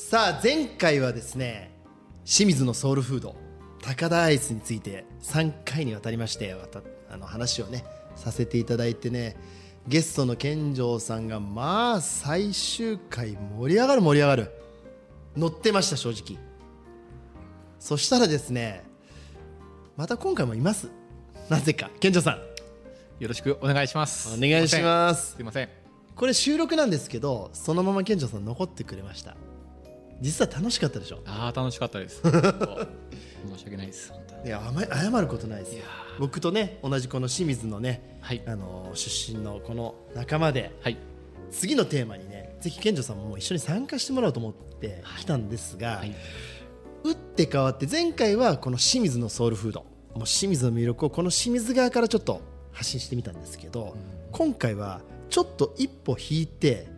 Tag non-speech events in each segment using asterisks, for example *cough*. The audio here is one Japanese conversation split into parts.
さあ前回はですね清水のソウルフード高田アイスについて3回にわたりましてあの話をねさせていただいてねゲストの健丈さんがまあ最終回盛り上がる盛り上がる乗ってました正直。そしたらですねまた今回もいます。なぜか。健丈さん。よろしくお願いします。お願いします。すいません。これ収録なんですけどそのまま健丈さん残ってくれました実は楽しかったでしょ？ああ楽しかったです。*laughs* 申し訳ないです。いやあま謝ることないです。僕とね同じこの清水のね、はい。あの出身のこの仲間ではい。次のテーマにねぜひ健丈さんも一緒に参加してもらおうと思って来たんですが、はい。打って変わって前回はこの清水のソウルフード。もう清水の魅力をこの清水側からちょっと発信してみたんですけど、今回はちょっと一歩引いて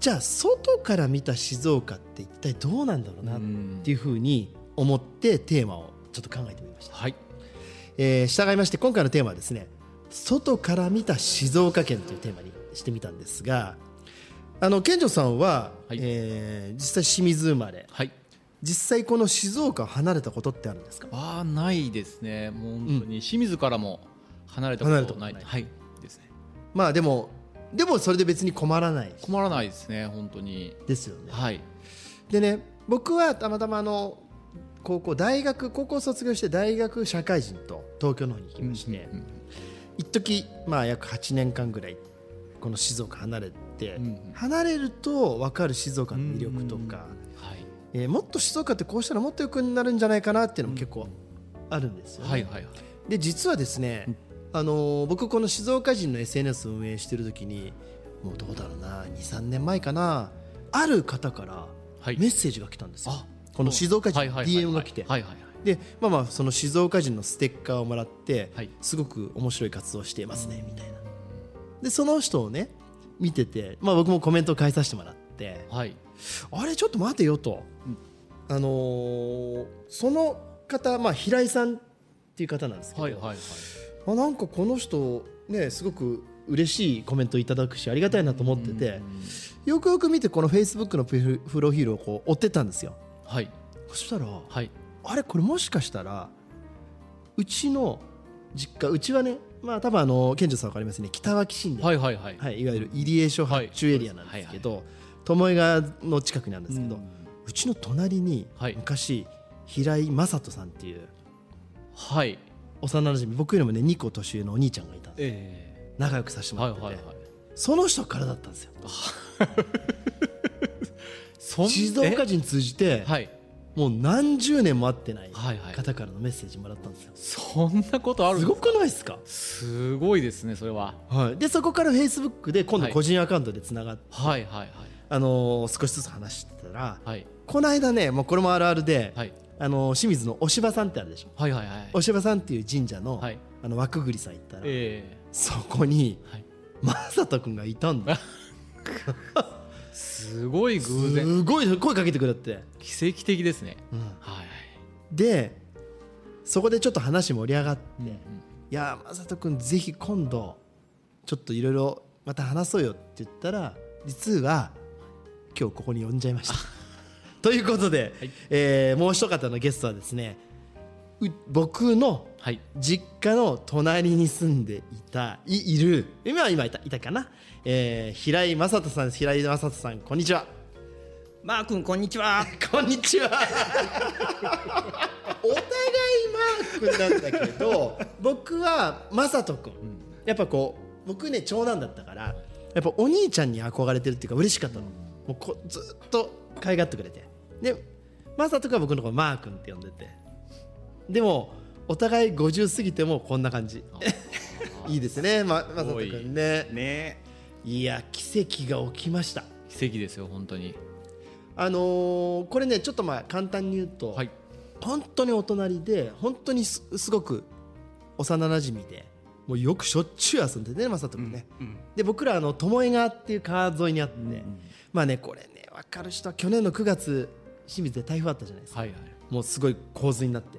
じゃあ外から見た静岡って一体どうなんだろうなっていうふうに思ってテーマをちょっと考えてみました、はいえー従いまして今回のテーマはですね外から見た静岡県というテーマにしてみたんですがあの健丈さんは、はいえー実際清水生まれはい。実際この静岡を離れたことってあるんですか？ああないですね。もう本当に清水からも離れたこととない。ないはいですね。まあでもでもそれで別に困らない。困らないですね本当に。ですよね。はい。でね僕はたまたまあの高校大学高校卒業して大学社会人と東京の方に行きまして、うん一時まあ約8年間ぐらいこの静岡離れて、うんうん。離れると分かる静岡の魅力とか、はい。えーもっと静岡ってこうしたらもっと良くなるんじゃないかなっていうのも結構あるんですよね。はいはいはい。で実はですね、あのー僕この静岡人の SNS を運営してる時にもうどうだろうな23年前かなある方からはい。メッセージが来たんですよ、あこの静岡人はいはいはいはい。DM が来て。はいはいはい。でまあまあその静岡人のステッカーをもらって、はい。すごく面白い活動をしていますねみたいな。でその人をね見てて、まあ、僕もコメントを返させてもらってはい。あれちょっと待てよと、あのーその方、まあ、平井さんっていう方なんですけど、はいはいはい。あなんかこの人ねすごく嬉しいコメントいただくしありがたいなと思っててよくよく見てこのフェイスブックのプロフィールをこう追ってったんですよ。はい。そしたらはい。あれこれもしかしたらうちの実家うちはねまあ多分あの健二さんわかりますね。北脇新田、はいはいはい。はい、いわゆる入江所発注エリアなんですけど巴川の近くにあるんですけど、ううんちの隣にはい。昔平井正人さんっていうはい。幼馴染僕よりもね2個年上のお兄ちゃんがいたんです。え仲良くさせてえもらってて、はいはいはい。その人からだったんですよ。*laughs* 静岡人通じてえ？はい。もう何十年も会ってないはいはい。方からのメッセージもらったんですよ。そんなことあるんすごくないですか？すごいですねそれは。はい、でそこからフェイスブックで今度はい。個人アカウントでつながって、はいはいはい。あのー少しずつ話してたら、はい。この間ねもうこれもあるあるで、はいあのー清水のお芝さんってあるでしょはいはいはい。お芝さんっていう神社の,、はいあの枠栗さん行ったら、えそこにえはい。正人君がいたんだ *laughs* すごい偶然すごい声かけてくれて、奇跡的ですね。うんはい。でそこでちょっと話盛り上がって、うんいや正人君ぜひ今度ちょっといろいろまた話そうよって言ったら実は今日ここに呼んじゃいました。*laughs* *laughs* ということで、はい。えーもう一方のゲストはですねう僕のはい。実家の隣に住んでいたいいる今は今いたいたかな、えー平井正人さんです。平井正人さんこんにちは。マー君こんにちは。こんにちは。*laughs* *laughs* お互いマー君なんだけど僕は正人君。やっぱこう僕ね長男だったからやっぱお兄ちゃんに憧れてるっていうか嬉しかったの。もうこずっと可愛がってくれてで正人君は僕のことマー君って呼んでて。でもお互い50過ぎてもこんな感じ。*laughs* いいですね、ま、正人君ね。ね。いや奇跡が起きました。奇跡ですよ本当に。あのーこれねちょっとまあ簡単に言うと、はい。本当にお隣で本当にすすごく幼なじみでもうよくしょっちゅう遊んでてね正人君ね、うんで僕らあの巴川っていう川沿いにあって、まあねこれね分かる人は去年の9月清水で台風あったじゃないですか、はいはい。もうすごい洪水になって。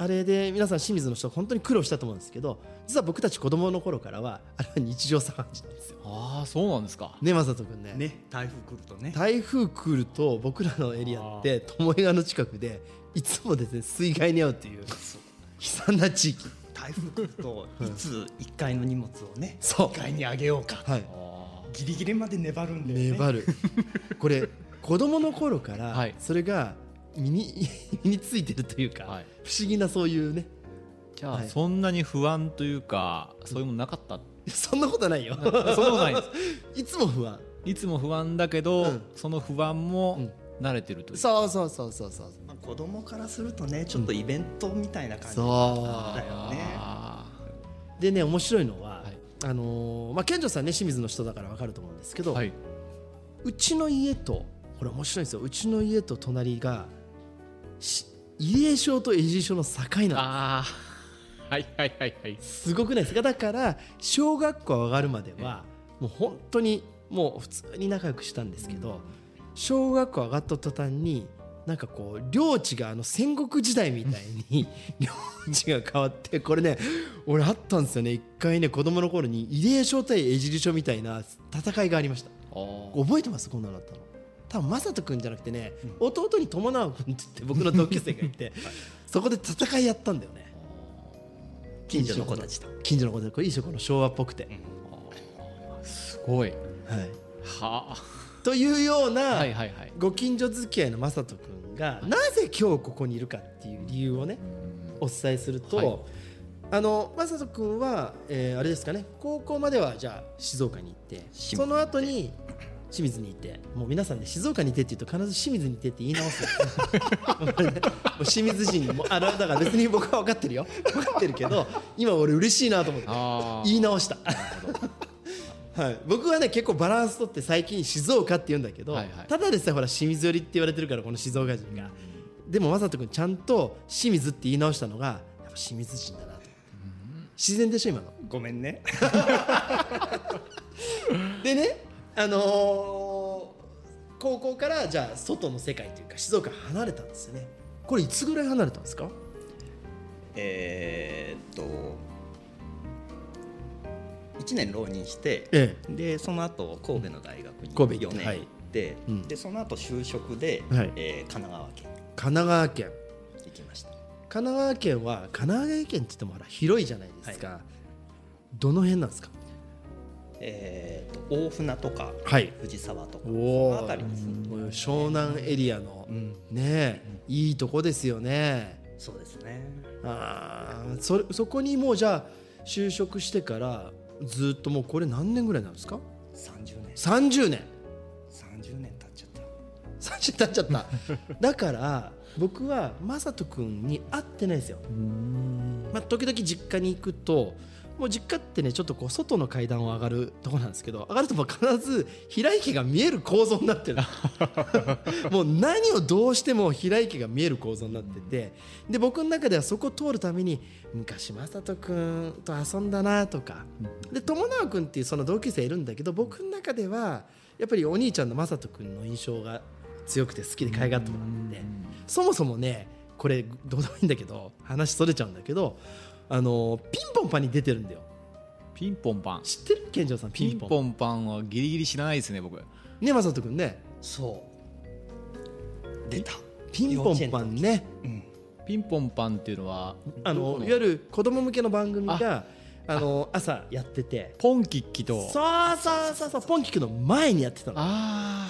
あれで皆さん清水の人本当に苦労したと思うんですけど実は僕たち子供の頃からはあれは日常茶飯事なんですよ。ああそうなんですか。ね正人君ね。ね台風来るとね。台風来ると僕らのエリアって巴川の近くでいつもですね水害に遭うという悲惨な地域。台風来るといつ1階の荷物をねそう。2階に上げようか。はい。あギリギリまで粘るんだよね。粘る。これ子供の頃からはい。それが身に *laughs* 身についてるというか、はい。不思議なそういうね。じゃあ、はい。そんなに不安というかそういうものなかった？そんなことないよ。そんなことない。で *laughs* すいつも不安。いつも不安だけど、うん。その不安も慣れてるという、そうそうそうそうそうまあ子供からするとねちょっとイベントみたいな感じ。そう。だよね。あでね面白いのは、はい。あのーまあ健丈さんね清水の人だから分かると思うんですけど、ーはい。うちの家とこれ面白いんですよ。うちの家と隣がし入江小と江地小の境なんでああはいはいはいはい。すすごくないですか？だから小学校上がるまではもう本当にもう普通に仲良くしたんですけど小学校上がった途端になんかこう領地があの戦国時代みたいに *laughs* 領地が変わってこれね俺あったんですよね。一回ね子供の頃に入江小対江尻小みたいな戦いがありました。覚えてます？こんなのあったの多分正人君じゃなくてね、弟に友直君って言って僕の同級生が *laughs* いてそこで戦いやったんだよね。近所の子たちと。近所の子でこれいいでしょこの昭和っぽくて、すごい。はい、はというようあなはいはいはい。ご近所付き合いの正人君がなぜ今日ここにいるかっていう理由をねお伝えすると、はい。あの正人君は、えーあれですかね高校まではじゃあ静岡に行ってその後に清水にいてもう皆さんね静岡にいてって言うと必ず清水にいてって言い直す。*laughs* 清水人もあのだから別に僕は分かってるよ。分かってるけど今俺嬉しいなと思って言い直した。はい、僕はね結構バランス取って最近静岡って言うんだけど、はいはい。ただでさえほら清水寄りって言われてるからこの静岡人が、でも正人君ちゃんと清水って言い直したのがやっぱ清水人だなと。思って、自然でしょ今の。ごめんね。*laughs* でねあのー高校からじゃあ外の世界というか静岡離れたんですよね。これいつぐらい離れたんですか？えーっと1年浪人してえでその後神戸の大学に4神戸行って年行って、うん。でその後就職で、はい。えー神奈川県。神奈川県。行きました。神奈川県は神奈川県って言ってもほら広いじゃないですか、どの辺なんですか？えーっと大船とかはい。藤沢とかその辺りです湘南エリアの、うん。ねえいいとこですよね。そうですね。あーそれそこにもうじゃあ就職してからずっともうこれ何年ぐらいなんですか？30年。30年。30年経っちゃった。30経っちゃった。*laughs* だから僕は正人君に会ってないですよ。まあ、時々実家に行くともう実家ってねちょっとこう外の階段を上がるところなんですけど上がるともう必ず平井家が見える構造になってる。*laughs* もう何をどうしても平井家が見える構造になってて。で僕の中ではそこを通るために昔正人君と遊んだなとか。で友直君っていうその同級生いるんだけど僕の中ではやっぱりお兄ちゃんの正人君の印象が強くて好きで可愛がってもらって。そもそもねこれどうでもいいんだけど話それちゃうんだけどあのピンポンパンに出てるんだよ。ピンポンパン。知ってる？健丈さんピピンン。ポンポンパンはギリギリ知らないですね僕。ね正人君ね。そう。出た。ピンポンパンね。うん。ピンポンパンっていうのはあのいわゆる子供向けの番組があの朝やってて。ポンキッキと。そうそうそうそうポンキックの前にやってたの。あ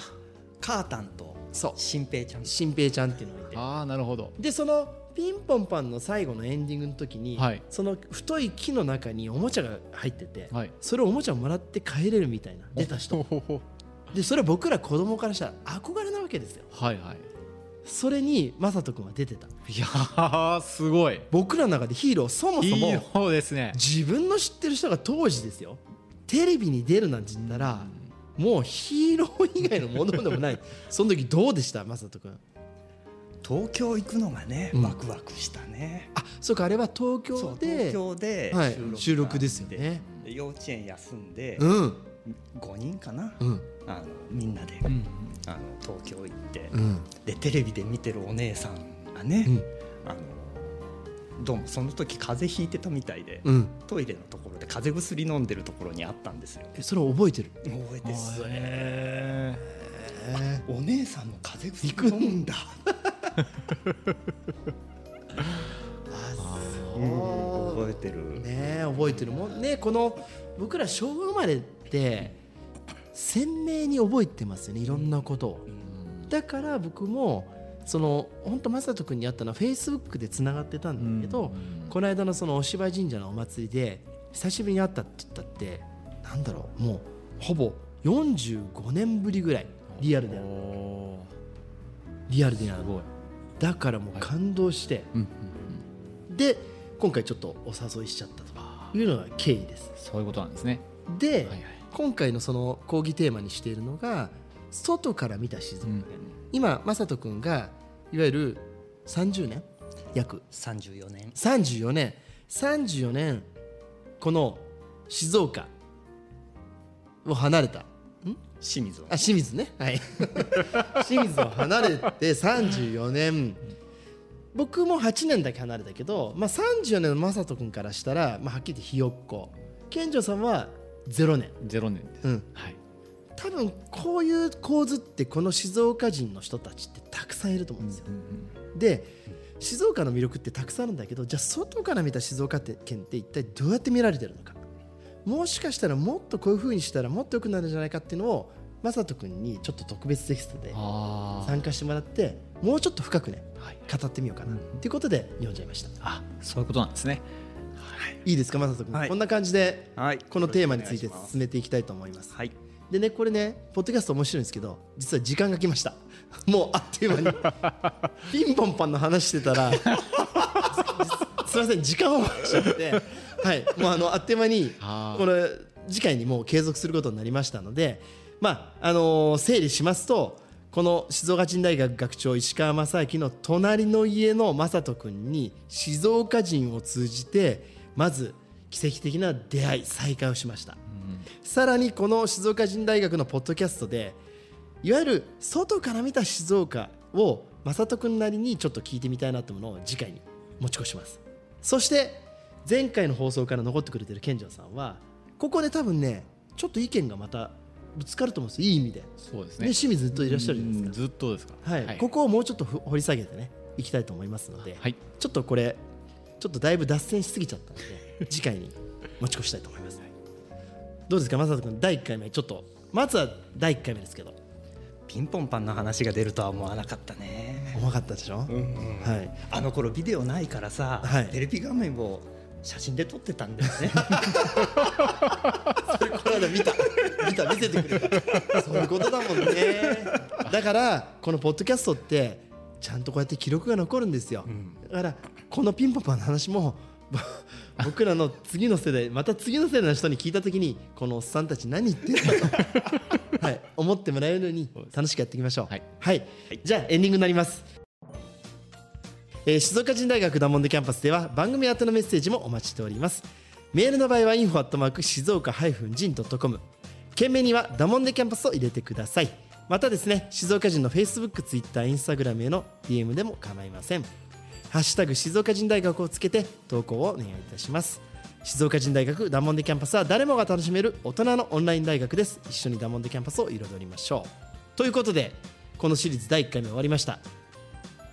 カータンとそう。新平ちゃん。新平ちゃんっていうのがいて。ーあーなるほど。でそのピンポンパンの最後のエンディングの時に、はい。その太い木の中におもちゃが入ってて、はい。それをおもちゃをもらって帰れるみたいな出た人。でそれは僕ら子供からしたら憧れなわけですよ。はいはい。それに正人君は出てた。いやーすごい。僕らの中でヒーローそもそいいも方ですね。自分の知ってる人が当時ですよ。テレビに出るなんて言ったらもうヒーロー以外のものでもない。*laughs* その時どうでした？正人君。東京行くのがね、うん。ワクワクしたね。あそうかあれは東京そう東で京ではい収録,、収録ですよね。で幼稚園休んで、うん。5人かな、うん。あのみんなで、うん。あの東京行って、うん。でテレビで見てるお姉さんがね、うん。あのどうもその時風邪ひいてたみたいで、うん。トイレのところで風邪薬飲んでるところにあったんですよ。えそれ覚えてる？覚えてすへえお姉さんも風邪薬飲むんだ。ー。覚えてる。ね覚えてる。もんねこの僕ら昭和生まれって鮮明に覚えてますよねいろんなことを。だから僕もその本当正人君に会ったのはフェイスブックでつながってたんだけど、この間のそのお芝居神社のお祭りで久しぶりに会ったって言ったってなんだろうもうほぼ45年ぶりぐらいリアルでやるおリアルでやるだからもう感動して、うんで今回ちょっとお誘いしちゃったというのが経緯です。そういうことなんですね。で、はいはい。今回のその講義テーマにしているのが外から見た静岡、うん。今正人君がいわゆる30年？約34年。34年。34年この静岡を離れた。清水を。あ清水ね。はい。*laughs* 清水を離れて34年。僕も8年だけ離れたけど、まあ、34年の正人君からしたら、まあ、はっきり言ってひよっこ。健丈さんは0年。ゼロ年です。うん。はい多分こういう構図ってこの静岡人の人たちってたくさんいると思うんですよ、で静岡の魅力ってたくさんあるんだけどじゃあ外から見た静岡県って一体どうやって見られてるのか。もしかしたらもっとこういう風にしたらもっと良くなるんじゃないかっていうのを正人君にちょっと特別テキストであ参加してもらってもうちょっと深くねあはい。語ってみようかなっていうことで読んじゃいました。あそういうことなんですね。い。いですか正人君、はい。こんな感じではい。このテーマについて進めていきたいと思いますます。はい。でねこれねポッドキャスト面白いんですけど実は時間が来ました。*laughs* もうあっという間に。*laughs* ピンポンパンの話してたら *laughs* すみません時間オーバーしちゃってはいもうあのあっという間にこれ次回にもう継続することになりましたのでまああのー整理しますとこの静岡人大学学長石川正明の隣の家の正人君に静岡人を通じてまず奇跡的な出会い再会をしました、さらにこの静岡人大学のポッドキャストでいわゆる外から見た静岡を正人君なりにちょっと聞いてみたいなってものを次回に持ち越します。そして前回の放送から残ってくれてる健丈さんはここで多分ねちょっと意見がまたぶつかると思うんですよ。いい意味で、そうですね。ね、清水ずっといらっしゃるじゃないですか。うんずっとですか。はい。ここをもうちょっと掘り下げてねいきたいと思いますので、はい。ちょっとこれちょっとだいぶ脱線しすぎちゃったので次回に持ち越したいと思いますどうですか正人君第1回目ちょっと。まずは第1回目ですけど。ピンポンパンの話が出るとは思わなかったね。重かったでしょ、うんうんはい。あの頃ビデオないからさ、はい。テレビ画面を写真で撮ってたんだよね。*laughs* それこの間見た。見た見せてくれた。そういうことだもんね。だからこのポッドキャストってちゃんとこうやって記録が残るんですよ、だからこのピンポンパンの話もぼ *laughs* 僕らの次の世代また次の世代の人に聞いた時にこのおっさんたち何言ってんだと、*laughs* はい、思ってもらえるように楽しくやっていきましょう。はい。じゃあエンディングになります。えー静岡人大学ダモンデキャンパスでは番組宛てのメッセージもお待ちしております。メールの場合は info アットマーク静岡 -jin.com 件名にはダモンデキャンパスを入れてください。またですね静岡人の Facebook、Twitter、Instagram への DM でも構いませんハッシュタグ静岡人大学をつけて投稿をお願いいたします。静岡人大学ダモンデキャンパスは誰もが楽しめる大人のオンライン大学です。一緒にダモンデキャンパスを彩りましょう。ということでこのシリーズ第1回目終わりました。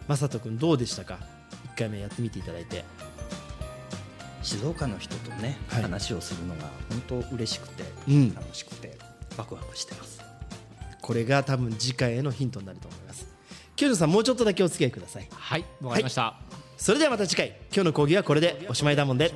正人君どうでしたか？1回目やってみていただいて。静岡の人とね、はい。話をするのが本当嬉しくて、うん。楽しくてワクワクしてます。これが多分次回へのヒントになると思います。キュールさんもうちょっとだけお付き合いください。はいわかりました、それではまた次回。今日の講義はこれで。おしまいだもんで。